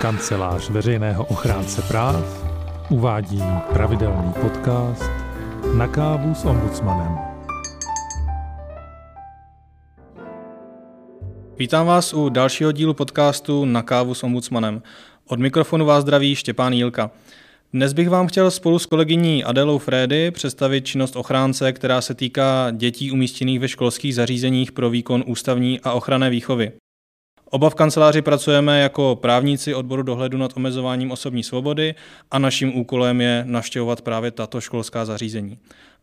Kancelář veřejného ochránce práv uvádí pravidelný podcast Na kávu s ombudsmanem. Vítám vás u dalšího dílu podcastu Na kávu s ombudsmanem. Od mikrofonu vás zdraví Štěpán Jílka. Dnes bych vám chtěl spolu s kolegyní Adelou Frédy představit činnost ochránce, která se týká dětí umístěných ve školských zařízeních pro výkon ústavní a ochranné výchovy. Oba v kanceláři pracujeme jako právníci odboru dohledu nad omezováním osobní svobody a naším úkolem je navštěvovat právě tato školská zařízení.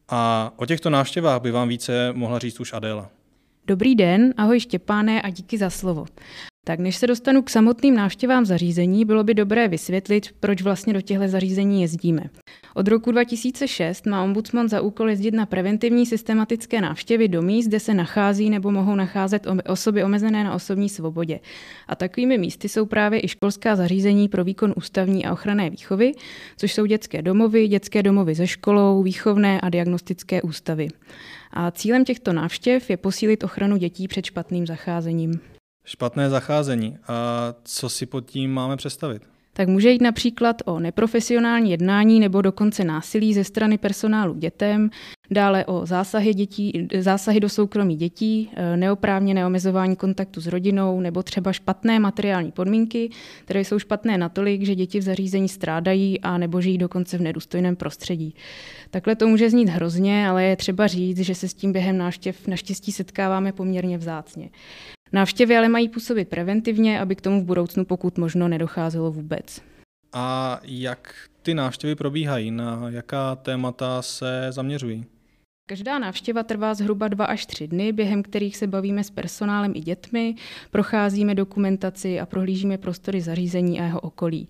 A o těchto návštěvách by vám více mohla říct už Adéla. Dobrý den, ahoj Štěpáne a díky za slovo. Tak než se dostanu k samotným návštěvám zařízení, bylo by dobré vysvětlit, proč vlastně do těchto zařízení jezdíme. Od roku 2006 má ombudsman za úkol jezdit na preventivní systematické návštěvy do míst, kde se nachází nebo mohou nacházet osoby omezené na osobní svobodě. A takovými místy jsou právě i školská zařízení pro výkon ústavní a ochranné výchovy, což jsou dětské domovy, dětské domovy ze školou, výchovné a diagnostické ústavy. A cílem těchto návštěv je posílit ochranu dětí před špatným zacházením. Špatné zacházení. A co si pod tím máme představit? tak může jít například o neprofesionální jednání nebo dokonce násilí ze strany personálu dětem, dále o zásahy, dětí, zásahy do soukromí dětí, e, neoprávněné omezování kontaktu s rodinou nebo třeba špatné materiální podmínky, které jsou špatné natolik, že děti v zařízení strádají a nebo žijí dokonce v nedůstojném prostředí. Takhle to může znít hrozně, ale je třeba říct, že se s tím během návštěv naštěstí setkáváme poměrně vzácně. Návštěvy ale mají působit preventivně, aby k tomu v budoucnu pokud možno nedocházelo vůbec. A jak ty návštěvy probíhají? Na jaká témata se zaměřují? Každá návštěva trvá zhruba dva až tři dny, během kterých se bavíme s personálem i dětmi, procházíme dokumentaci a prohlížíme prostory zařízení a jeho okolí.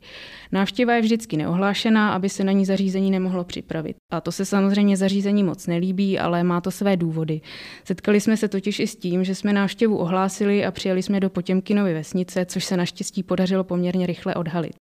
Návštěva je vždycky neohlášená, aby se na ní zařízení nemohlo připravit. A to se samozřejmě zařízení moc nelíbí, ale má to své důvody. Setkali jsme se totiž i s tím, že jsme návštěvu ohlásili a přijeli jsme do Potěmkinovy vesnice, což se naštěstí podařilo poměrně rychle odhalit.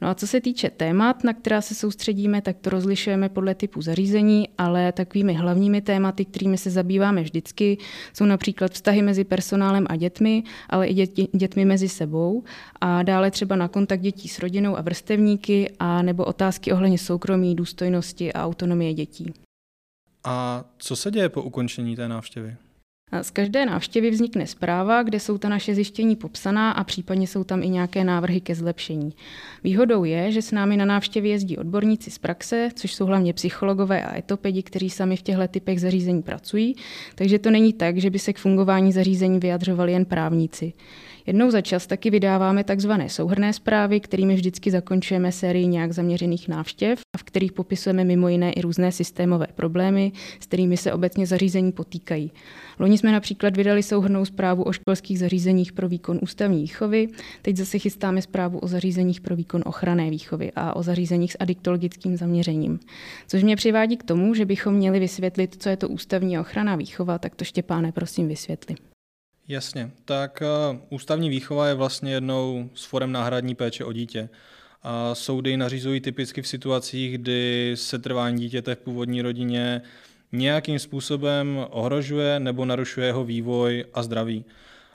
No a co se týče témat, na která se soustředíme, tak to rozlišujeme podle typu zařízení, ale takovými hlavními tématy, kterými se zabýváme vždycky, jsou například vztahy mezi personálem a dětmi, ale i děti, dětmi mezi sebou a dále třeba na kontakt dětí s rodinou a vrstevníky a nebo otázky ohledně soukromí, důstojnosti a autonomie dětí. A co se děje po ukončení té návštěvy? Z každé návštěvy vznikne zpráva, kde jsou ta naše zjištění popsaná a případně jsou tam i nějaké návrhy ke zlepšení. Výhodou je, že s námi na návštěvy jezdí odborníci z praxe, což jsou hlavně psychologové a etopedi, kteří sami v těchto typech zařízení pracují, takže to není tak, že by se k fungování zařízení vyjadřovali jen právníci. Jednou za čas taky vydáváme takzvané souhrné zprávy, kterými vždycky zakončujeme sérii nějak zaměřených návštěv a v kterých popisujeme mimo jiné i různé systémové problémy, s kterými se obecně zařízení potýkají. Loni jsme například vydali souhrnou zprávu o školských zařízeních pro výkon ústavní výchovy, teď zase chystáme zprávu o zařízeních pro výkon ochranné výchovy a o zařízeních s adiktologickým zaměřením. Což mě přivádí k tomu, že bychom měli vysvětlit, co je to ústavní ochrana výchova, tak to Štěpáne prosím vysvětli. Jasně, tak uh, ústavní výchova je vlastně jednou z forem náhradní péče o dítě. A soudy nařizují typicky v situacích, kdy se trvání dítěte v původní rodině nějakým způsobem ohrožuje nebo narušuje jeho vývoj a zdraví.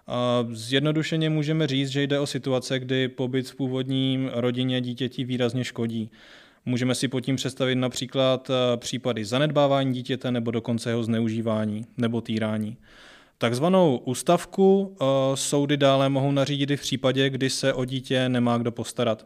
A zjednodušeně můžeme říct, že jde o situace, kdy pobyt v původním rodině dítěti výrazně škodí. Můžeme si pod tím představit například eh, případy zanedbávání dítěte nebo dokonce jeho zneužívání nebo týrání. Takzvanou ústavku uh, soudy dále mohou nařídit i v případě, kdy se o dítě nemá kdo postarat.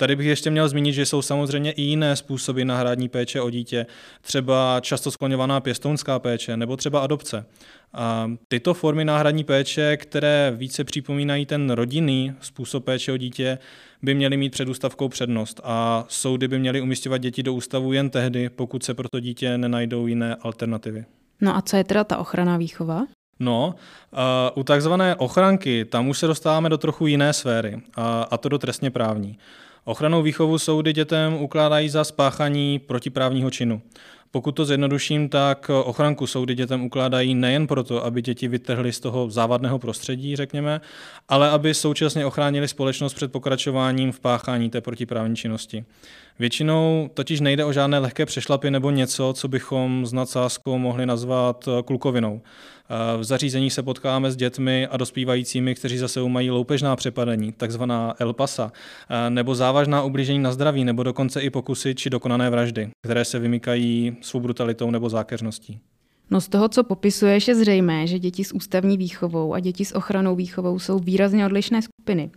Tady bych ještě měl zmínit, že jsou samozřejmě i jiné způsoby náhradní péče o dítě, třeba často skloňovaná pěstounská péče nebo třeba adopce. A tyto formy náhradní péče, které více připomínají ten rodinný způsob péče o dítě, by měly mít před ústavkou přednost a soudy by měly umístěvat děti do ústavu jen tehdy, pokud se pro to dítě nenajdou jiné alternativy. No a co je teda ta ochrana výchova? No, uh, u takzvané ochranky, tam už se dostáváme do trochu jiné sféry, uh, a to do trestně právní. Ochranou výchovu soudy dětem ukládají za spáchaní protiprávního činu. Pokud to zjednoduším, tak ochranku soudy dětem ukládají nejen proto, aby děti vytrhly z toho závadného prostředí, řekněme, ale aby současně ochránili společnost před pokračováním v páchání té protiprávní činnosti. Většinou totiž nejde o žádné lehké přešlapy nebo něco, co bychom s nadsázkou mohli nazvat klukovinou. V zařízení se potkáme s dětmi a dospívajícími, kteří zase mají loupežná přepadení, takzvaná elpasa, nebo závažná ublížení na zdraví, nebo dokonce i pokusy či dokonané vraždy, které se vymykají svou brutalitou nebo zákeřností. No z toho, co popisuješ, je zřejmé, že děti s ústavní výchovou a děti s ochranou výchovou jsou výrazně odlišné skupiny.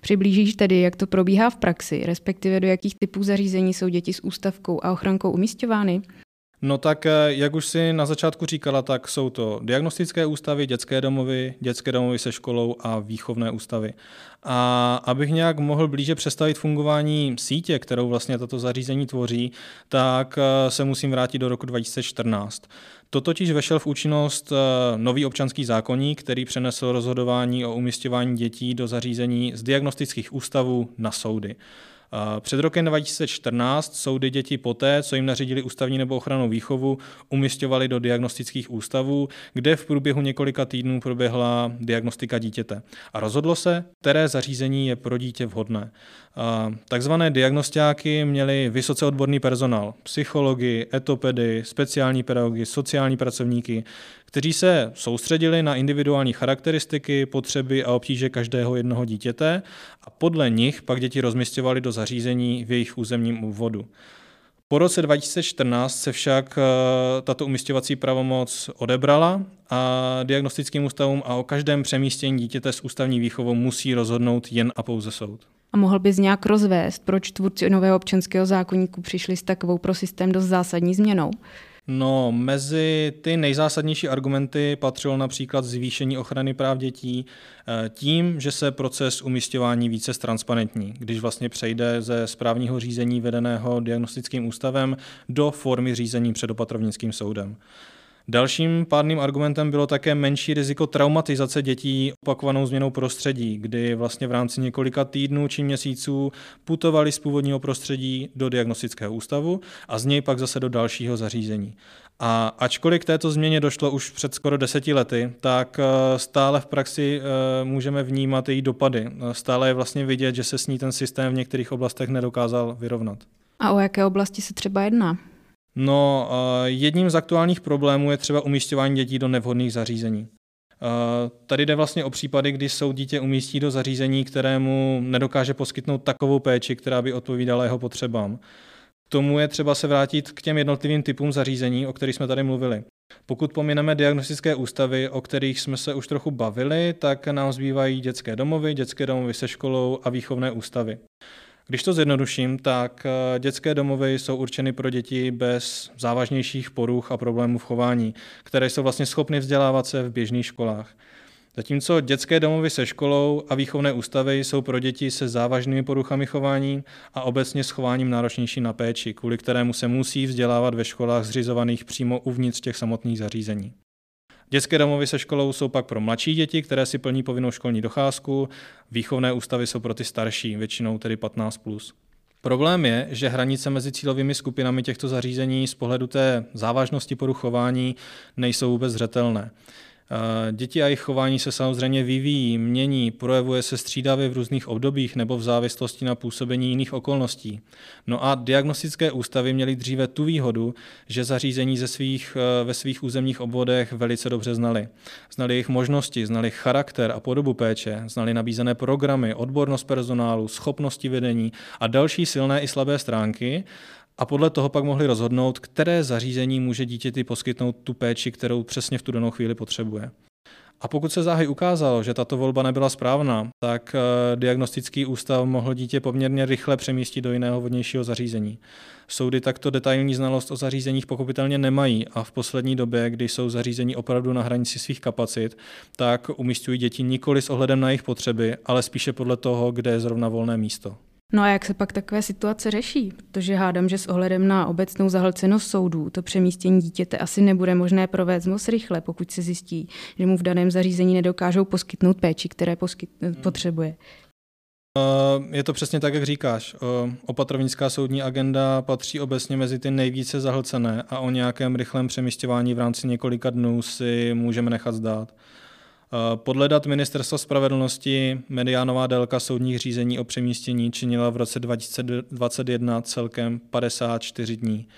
Přiblížíš tedy, jak to probíhá v praxi, respektive do jakých typů zařízení jsou děti s ústavkou a ochrankou umístěvány? No tak, eh, jak už si na začátku říkala, tak jsou to diagnostické ústavy, dětské domovy, dětské domovy se školou a výchovné ústavy. A abych nějak mohl blíže představit fungování sítě, kterou vlastně tato zařízení tvoří, tak eh, se musím vrátit do roku 2014. To totiž vešel v účinnost eh, nový občanský zákonník, který přenesl rozhodování o umistěvání dětí do zařízení z diagnostických ústavů na soudy. Před rokem 2014 soudy děti poté, co jim nařídili ústavní nebo ochranou výchovu, umistovali do diagnostických ústavů, kde v průběhu několika týdnů proběhla diagnostika dítěte. A rozhodlo se, které zařízení je pro dítě vhodné. Takzvané diagnostiáky měli vysoce odborný personál, psychologi, etopedy, speciální pedagogy, sociální pracovníky, kteří se soustředili na individuální charakteristiky, potřeby a obtíže každého jednoho dítěte a podle nich pak děti rozměstňovali do zařízení v jejich územním úvodu. Po roce 2014 se však eh, tato umistěvací pravomoc odebrala a diagnostickým ústavům a o každém přemístění dítěte s ústavní výchovou musí rozhodnout jen a pouze soud. A mohl bys nějak rozvést, proč tvůrci nového občanského zákonníku přišli s takovou pro systém dost zásadní změnou? No, mezi ty nejzásadnější argumenty patřilo například zvýšení ochrany práv dětí eh, tím, že se proces umistování více transparentní, když vlastně přejde ze správního řízení vedeného diagnostickým ústavem do formy řízení před opatrovnickým soudem. Dalším pádným argumentem bylo také menší riziko traumatizace dětí opakovanou změnou prostředí, kdy vlastně v rámci několika týdnů či měsíců putovali z původního prostředí do diagnostického ústavu a z něj pak zase do dalšího zařízení. A ačkoliv k této změně došlo už před skoro deseti lety, tak eh, stále v praxi eh, můžeme vnímat její dopady. Stále je vlastně vidět, že se s ní ten systém v některých oblastech nedokázal vyrovnat. A o jaké oblasti se třeba jedná? No, jedním z aktuálních problémů je třeba umístěvání dětí do nevhodných zařízení. Tady jde vlastně o případy, kdy soud dítě umístí do zařízení, kterému nedokáže poskytnout takovou péči, která by odpovídala jeho potřebám. K tomu je třeba se vrátit k těm jednotlivým typům zařízení, o kterých jsme tady mluvili. Pokud pomineme diagnostické ústavy, o kterých jsme se už trochu bavili, tak nám zbývají dětské domovy, dětské domovy se školou a výchovné ústavy. Když to zjednoduším, tak eh, dětské domovy jsou určeny pro děti bez závažnějších poruch a problémů v chování, které jsou vlastně schopny vzdělávat se v běžných školách. Zatímco dětské domovy se školou a výchovné ústavy jsou pro děti se závažnými poruchami chování a obecně s chováním náročnější na péči, kvůli kterému se musí vzdělávat ve školách zřizovaných přímo uvnitř těch samotných zařízení. Dětské domovy se školou jsou pak pro mladší děti, které si plní povinnou školní docházku, výchovné ústavy jsou pro ty starší, většinou tedy 15+. Plus. Problém je, že hranice mezi cílovými skupinami těchto zařízení z pohledu té závažnosti poruchování nejsou vůbec zřetelné. Děti a jejich chování se samozřejmě vyvíjí, mění, projevuje se střídavě v různých obdobích nebo v závislosti na působení jiných okolností. No a diagnostické ústavy měly dříve tu výhodu, že zařízení ze svých, eh, ve svých územních obvodech velice dobře znali. Znali jejich možnosti, znali charakter a podobu péče, znali nabízené programy, odbornost personálu, schopnosti vedení a další silné i slabé stránky a podle toho pak mohli rozhodnout, které zařízení může dítěti poskytnout tu péči, kterou přesně v tu danou chvíli potřebuje. A pokud se záhy ukázalo, že tato volba nebyla správná, tak eh, diagnostický ústav mohl dítě poměrně rychle přemístit do jiného vhodnějšího zařízení. Soudy takto detailní znalost o zařízeních pochopitelně nemají a v poslední době, kdy jsou zařízení opravdu na hranici svých kapacit, tak umístují děti nikoli s ohledem na jejich potřeby, ale spíše podle toho, kde je zrovna volné místo. No a jak se pak takové situace řeší? Protože hádám, že s ohledem na obecnou zahlcenost soudů to přemístění dítěte asi nebude možné provést moc rychle, pokud se zjistí, že mu v daném zařízení nedokážou poskytnout péči, které poskyt- hmm. potřebuje. Je to přesně tak, jak říkáš. Opatrovnická soudní agenda patří obecně mezi ty nejvíce zahlcené a o nějakém rychlém přemístěvání v rámci několika dnů si můžeme nechat zdát. Podle dat Ministerstva spravedlnosti mediánová délka soudních řízení o přemístění činila v roce 2021 celkem 54 dní.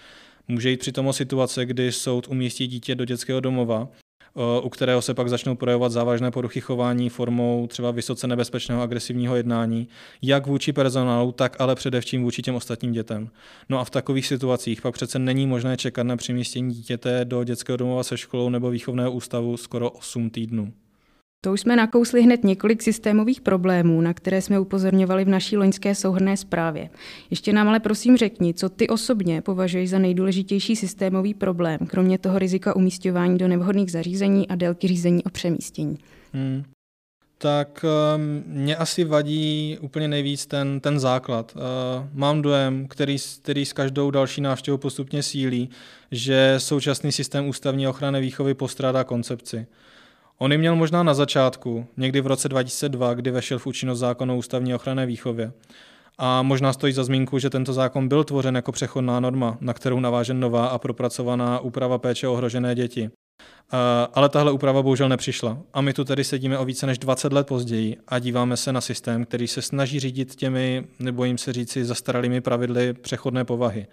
Může jít přitom o situace, kdy soud umístí dítě do dětského domova u kterého se pak začnou projevovat závažné poruchy chování formou třeba vysoce nebezpečného agresivního jednání, jak vůči personálu, tak ale především vůči těm ostatním dětem. No a v takových situacích pak přece není možné čekat na přemístění dítěte do dětského domova se školou nebo výchovného ústavu skoro 8 týdnů. To už jsme nakousli hned několik systémových problémů, na které jsme upozorňovali v naší loňské souhrné zprávě. Ještě nám ale prosím řekni, co ty osobně považuješ za nejdůležitější systémový problém, kromě toho rizika umístěvání do nevhodných zařízení a délky řízení o přemístění. Hmm. Tak um, mě asi vadí úplně nejvíc ten, ten základ. Uh, mám dojem, který, který s každou další návštěvou postupně sílí, že současný systém ústavní ochrany výchovy postrádá koncepci. On ji měl možná na začátku, někdy v roce 2002, kdy vešel v účinnost zákon o ústavní ochranné výchově. A možná stojí za zmínku, že tento zákon byl tvořen jako přechodná norma, na kterou naváže nová a propracovaná úprava péče o ohrožené děti. Ale tahle úprava bohužel nepřišla. A my tu tedy sedíme o více než 20 let později a díváme se na systém, který se snaží řídit těmi, nebo jim se říci, zastaralými pravidly přechodné povahy.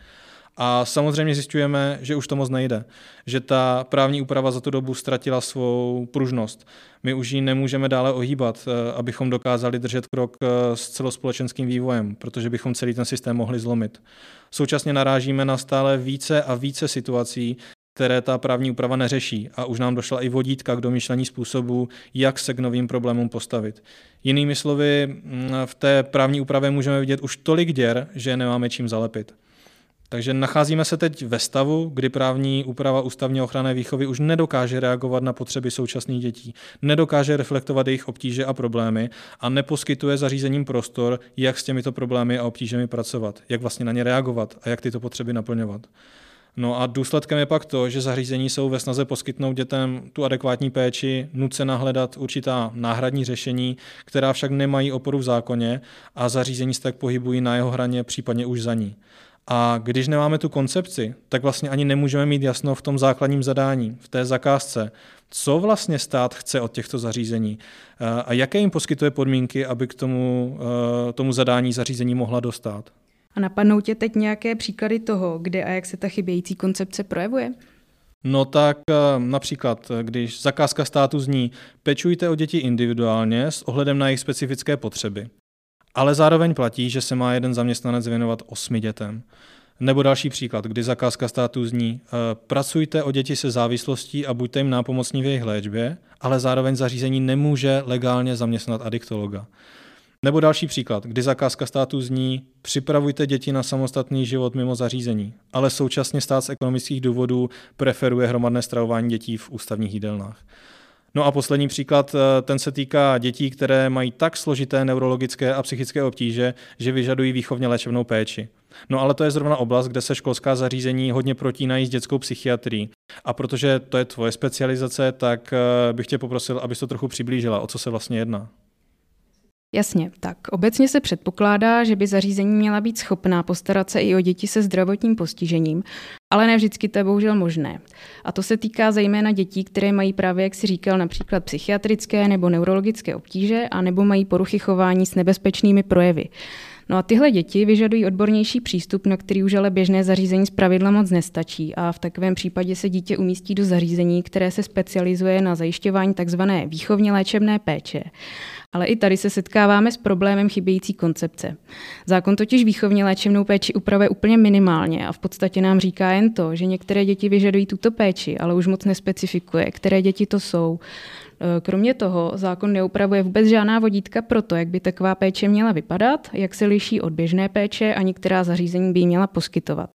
A samozřejmě zjišťujeme, že už to moc nejde, že ta právní úprava za tu dobu ztratila svou pružnost. My už ji nemůžeme dále ohýbat, eh, abychom dokázali držet krok eh, s celospolečenským vývojem, protože bychom celý ten systém mohli zlomit. Současně narážíme na stále více a více situací, které ta právní úprava neřeší a už nám došla i vodítka k domýšlení způsobu, jak se k novým problémům postavit. Jinými slovy, mm, v té právní úpravě můžeme vidět už tolik děr, že nemáme čím zalepit. Takže nacházíme se teď ve stavu, kdy právní úprava ústavně ochranné výchovy už nedokáže reagovat na potřeby současných dětí, nedokáže reflektovat jejich obtíže a problémy a neposkytuje zařízením prostor, jak s těmito problémy a obtížemi pracovat, jak vlastně na ně reagovat a jak tyto potřeby naplňovat. No a důsledkem je pak to, že zařízení jsou ve snaze poskytnout dětem tu adekvátní péči nucena hledat určitá náhradní řešení, která však nemají oporu v zákoně a zařízení se tak pohybují na jeho hraně, případně už za ní. A když nemáme tu koncepci, tak vlastně ani nemůžeme mít jasno v tom základním zadání, v té zakázce, co vlastně stát chce od těchto zařízení eh, a jaké jim poskytuje podmínky, aby k tomu, eh, tomu zadání zařízení mohla dostat. A napadnou tě teď nějaké příklady toho, kde a jak se ta chybějící koncepce projevuje? No tak eh, například, když zakázka státu zní pečujte o děti individuálně s ohledem na jejich specifické potřeby. Ale zároveň platí, že se má jeden zaměstnanec věnovat osmi dětem. Nebo další příklad, kdy zakázka státu zní eh, pracujte o děti se závislostí a buďte jim nápomocní v jejich léčbě, ale zároveň zařízení nemůže legálně zaměstnat adiktologa. Nebo další příklad, kdy zakázka státu zní připravujte děti na samostatný život mimo zařízení, ale současně stát z ekonomických důvodů preferuje hromadné stravování dětí v ústavních jídelnách. No a poslední příklad, eh, ten se týká dětí, které mají tak složité neurologické a psychické obtíže, že vyžadují výchovně léčebnou péči. No ale to je zrovna oblast, kde se školská zařízení hodně protínají s dětskou psychiatrií. A protože to je tvoje specializace, tak eh, bych tě poprosil, abys to trochu přiblížila, o co se vlastně jedná. Jasně, tak obecně se předpokládá, že by zařízení měla být schopná postarat se i o děti se zdravotním postižením, ale ne vždycky to je bohužel možné. A to se týká zejména dětí, které mají právě, jak si říkal, například psychiatrické nebo neurologické obtíže, a nebo mají poruchy chování s nebezpečnými projevy. No a tyhle děti vyžadují odbornější přístup, na který už ale běžné zařízení zpravidla moc nestačí a v takovém případě se dítě umístí do zařízení, které se specializuje na zajišťování tzv. výchovně léčebné péče. Ale i tady se setkáváme s problémem chybějící koncepce. Zákon totiž výchovně léčebnou péči upravuje úplně minimálně a v podstatě nám říká jen to, že některé děti vyžadují tuto péči, ale už moc nespecifikuje, které děti to jsou. E, kromě toho zákon neupravuje vůbec žádná vodítka pro to, jak by taková péče měla vypadat, jak se liší od běžné péče a některá zařízení by ji měla poskytovat.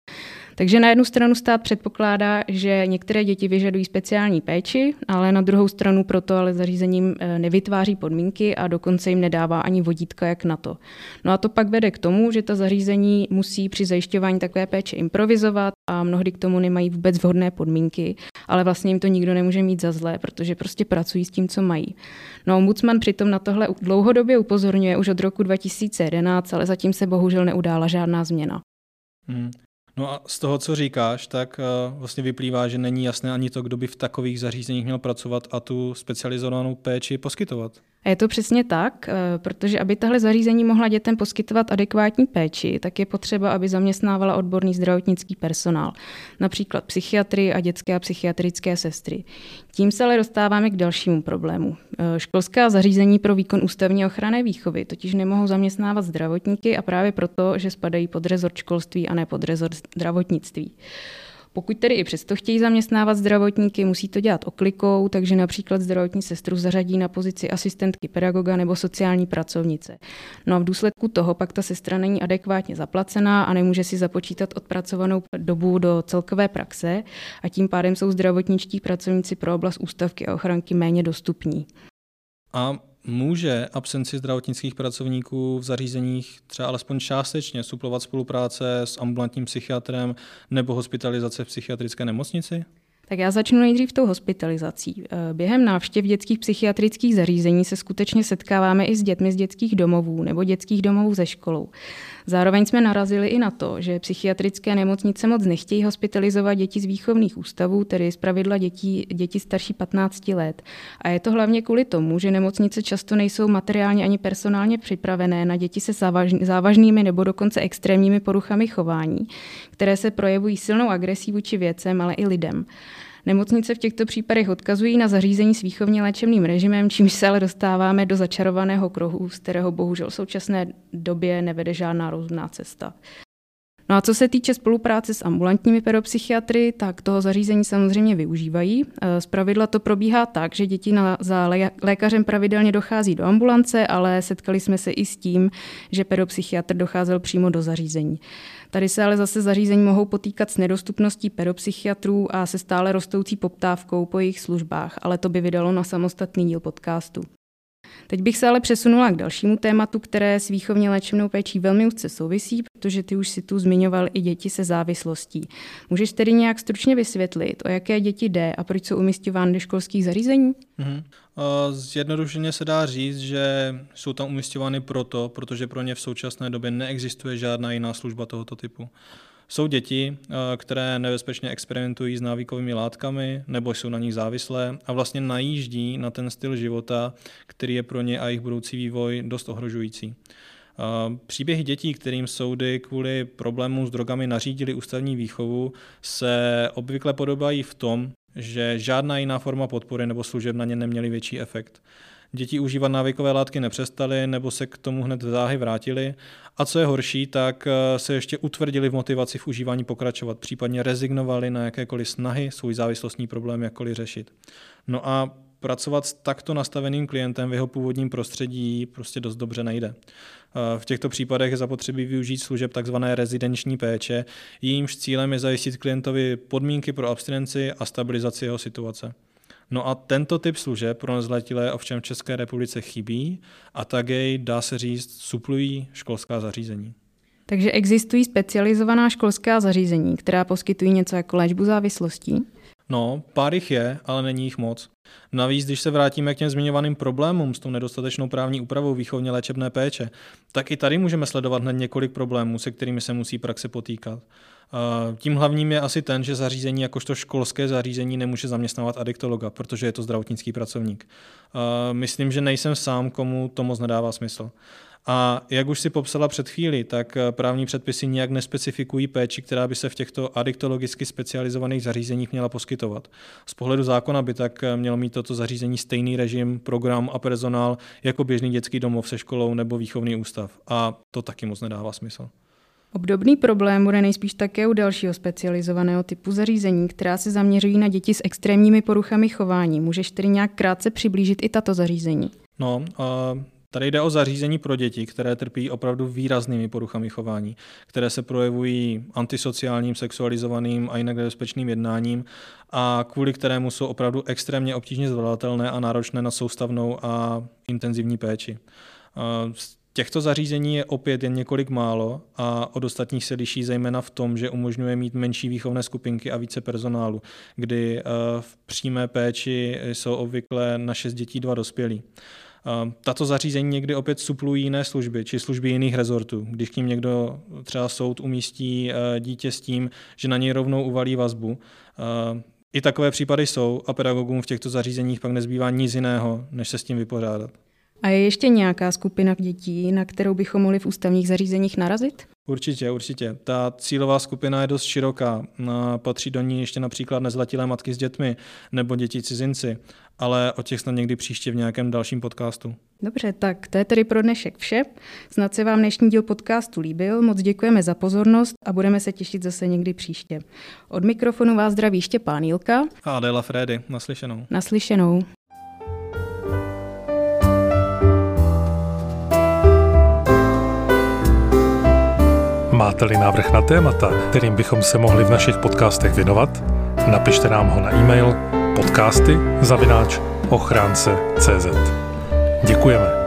Takže na jednu stranu stát předpokládá, že některé děti vyžadují speciální péči, ale na druhou stranu proto ale zařízením eh, nevytváří podmínky a dokonce jim nedává ani vodítka, jak na to. No a to pak vede k tomu, že ta zařízení musí při zajišťování takové péče improvizovat a mnohdy k tomu nemají vůbec vhodné podmínky, ale vlastně jim to nikdo nemůže mít za zlé, protože prostě pracují s tím, co mají. No ombudsman přitom na tohle dlouhodobě upozorňuje už od roku 2011, ale zatím se bohužel neudála žádná změna. Hmm. No a z toho, co říkáš, tak eh, vlastně vyplývá, že není jasné ani to, kdo by v takových zařízeních měl pracovat a tu specializovanou péči poskytovat. A je to přesně tak, eh, protože aby tahle zařízení mohla dětem poskytovat adekvátní péči, tak je potřeba, aby zaměstnávala odborný zdravotnický personál, například psychiatry a dětské a psychiatrické sestry. Tím se ale dostáváme k dalšímu problému. Eh, školská zařízení pro výkon ústavní ochrany výchovy totiž nemohou zaměstnávat zdravotníky a právě proto, že spadají pod rezort školství a ne pod rezort zdravotnictví. Pokud tedy i přesto chtějí zaměstnávat zdravotníky, musí to dělat oklikou, takže například zdravotní sestru zařadí na pozici asistentky pedagoga nebo sociální pracovnice. No a v důsledku toho pak ta sestra není adekvátně zaplacená a nemůže si započítat odpracovanou dobu do celkové praxe a tím pádem jsou zdravotničtí pracovníci pro oblast ústavky a ochranky méně dostupní. A může absenci zdravotnických pracovníků v zařízeních třeba alespoň částečně suplovat spolupráce s ambulantním psychiatrem nebo hospitalizace v psychiatrické nemocnici? Tak já začnu nejdřív tou hospitalizací. Eh, během návštěv dětských psychiatrických zařízení se skutečně setkáváme i s dětmi z dětských domovů nebo dětských domovů ze školou. Zároveň jsme narazili i na to, že psychiatrické nemocnice moc nechtějí hospitalizovat děti z výchovných ústavů, tedy z pravidla dětí, děti starší 15 let. A je to hlavně kvůli tomu, že nemocnice často nejsou materiálně ani personálně připravené na děti se závažnými nebo dokonce extrémními poruchami chování, které se projevují silnou agresí vůči věcem, ale i lidem. Nemocnice v těchto případech odkazují na zařízení s výchovně léčebným režimem, čímž se ale dostáváme do začarovaného kruhu, z kterého bohužel v současné době nevede žádná rozumná cesta. No a co se týče spolupráce s ambulantními pedopsychiatry, tak toho zařízení samozřejmě využívají. E, z pravidla to probíhá tak, že děti na, za lékařem pravidelně dochází do ambulance, ale setkali jsme se i s tím, že pedopsychiatr docházel přímo do zařízení. Tady se ale zase zařízení mohou potýkat s nedostupností pedopsychiatrů a se stále rostoucí poptávkou po jejich službách, ale to by vydalo na samostatný díl podcastu. Teď bych se ale přesunula k dalšímu tématu, které s výchovně léčebnou péčí velmi úzce souvisí, protože ty už si tu zmiňoval i děti se závislostí. Můžeš tedy nějak stručně vysvětlit, o jaké děti jde a proč jsou umistovány do školských zařízení? Mm-hmm. Zjednodušeně se dá říct, že jsou tam umistovány proto, protože pro ně v současné době neexistuje žádná jiná služba tohoto typu. Jsou děti, eh, které nebezpečně experimentují s návykovými látkami nebo jsou na nich závislé a vlastně najíždí na ten styl života, který je pro ně a jejich budoucí vývoj dost ohrožující. Eh, příběhy dětí, kterým soudy kvůli problémům s drogami nařídili ústavní výchovu, se obvykle podobají v tom, že žádná jiná forma podpory nebo služeb na ně neměly větší efekt. Děti užívat návykové látky nepřestaly nebo se k tomu hned záhy vrátili a co je horší, tak eh, se ještě utvrdili v motivaci v užívání pokračovat, případně rezignovali na jakékoliv snahy svůj závislostní problém jakkoliv řešit. No a pracovat s takto nastaveným klientem v jeho původním prostředí prostě dost dobře nejde. Eh, v těchto případech je zapotřebí využít služeb tzv. rezidenční péče, jímž cílem je zajistit klientovi podmínky pro abstinenci a stabilizaci jeho situace. No a tento typ služeb pro nezletilé ovšem v České republice chybí a tak jej, dá se říct, suplují školská zařízení. Takže existují specializovaná školská zařízení, která poskytují něco jako léčbu závislostí? No, pár jich je, ale není jich moc. Navíc, když se vrátíme k těm zmiňovaným problémům s tou nedostatečnou právní úpravou výchovně léčebné péče, tak i tady můžeme sledovat hned několik problémů, se kterými se musí praxe potýkat. Tím hlavním je asi ten, že zařízení jakožto školské zařízení nemůže zaměstnávat adiktologa, protože je to zdravotnický pracovník. Myslím, že nejsem sám, komu to moc nedává smysl. A jak už si popsala před chvíli, tak právní předpisy nijak nespecifikují péči, která by se v těchto adiktologicky specializovaných zařízeních měla poskytovat. Z pohledu zákona by tak mělo mít toto zařízení stejný režim, program a personál jako běžný dětský domov se školou nebo výchovný ústav. A to taky moc nedává smysl. Obdobný problém bude nejspíš také u dalšího specializovaného typu zařízení, která se zaměřují na děti s extrémními poruchami chování. Můžeš tedy nějak krátce přiblížit i tato zařízení? No, uh... Tady jde o zařízení pro děti, které trpí opravdu výraznými poruchami chování, které se projevují antisociálním, sexualizovaným a jinak nebezpečným jednáním a kvůli kterému jsou opravdu extrémně obtížně zvladatelné a náročné na soustavnou a intenzivní péči. Těchto zařízení je opět jen několik málo a od ostatních se liší zejména v tom, že umožňuje mít menší výchovné skupinky a více personálu, kdy eh, v přímé péči jsou obvykle na šest dětí dva dospělí. Eh, tato zařízení někdy opět suplují jiné služby, či služby jiných rezortů. Když k ním někdo, třeba soud, umístí eh, dítě s tím, že na něj rovnou uvalí vazbu, i takové případy jsou a pedagogům v těchto zařízeních pak nezbývá nic jiného, než se s tím vypořádat. A je ještě nějaká skupina dětí, na kterou bychom mohli v ústavních zařízeních narazit? Určitě, určitě. Ta cílová skupina je dost široká. Patří do ní ještě například nezlatilé matky s dětmi nebo děti cizinci, ale o těch snad někdy příště v nějakém dalším podcastu. Dobře, tak to je tedy pro dnešek vše. Snad se vám dnešní díl podcastu líbil, moc děkujeme za pozornost a budeme se těšit zase někdy příště. Od mikrofonu vás zdraví Štěpán Jilka a Adela Frédy. Naslyšenou. Naslyšenou. Máte-li návrh na témata, kterým bychom se mohli v našich podcastech věnovat, napište nám ho na e-mail podcasty zavináč ochránce.cz. Děkujeme.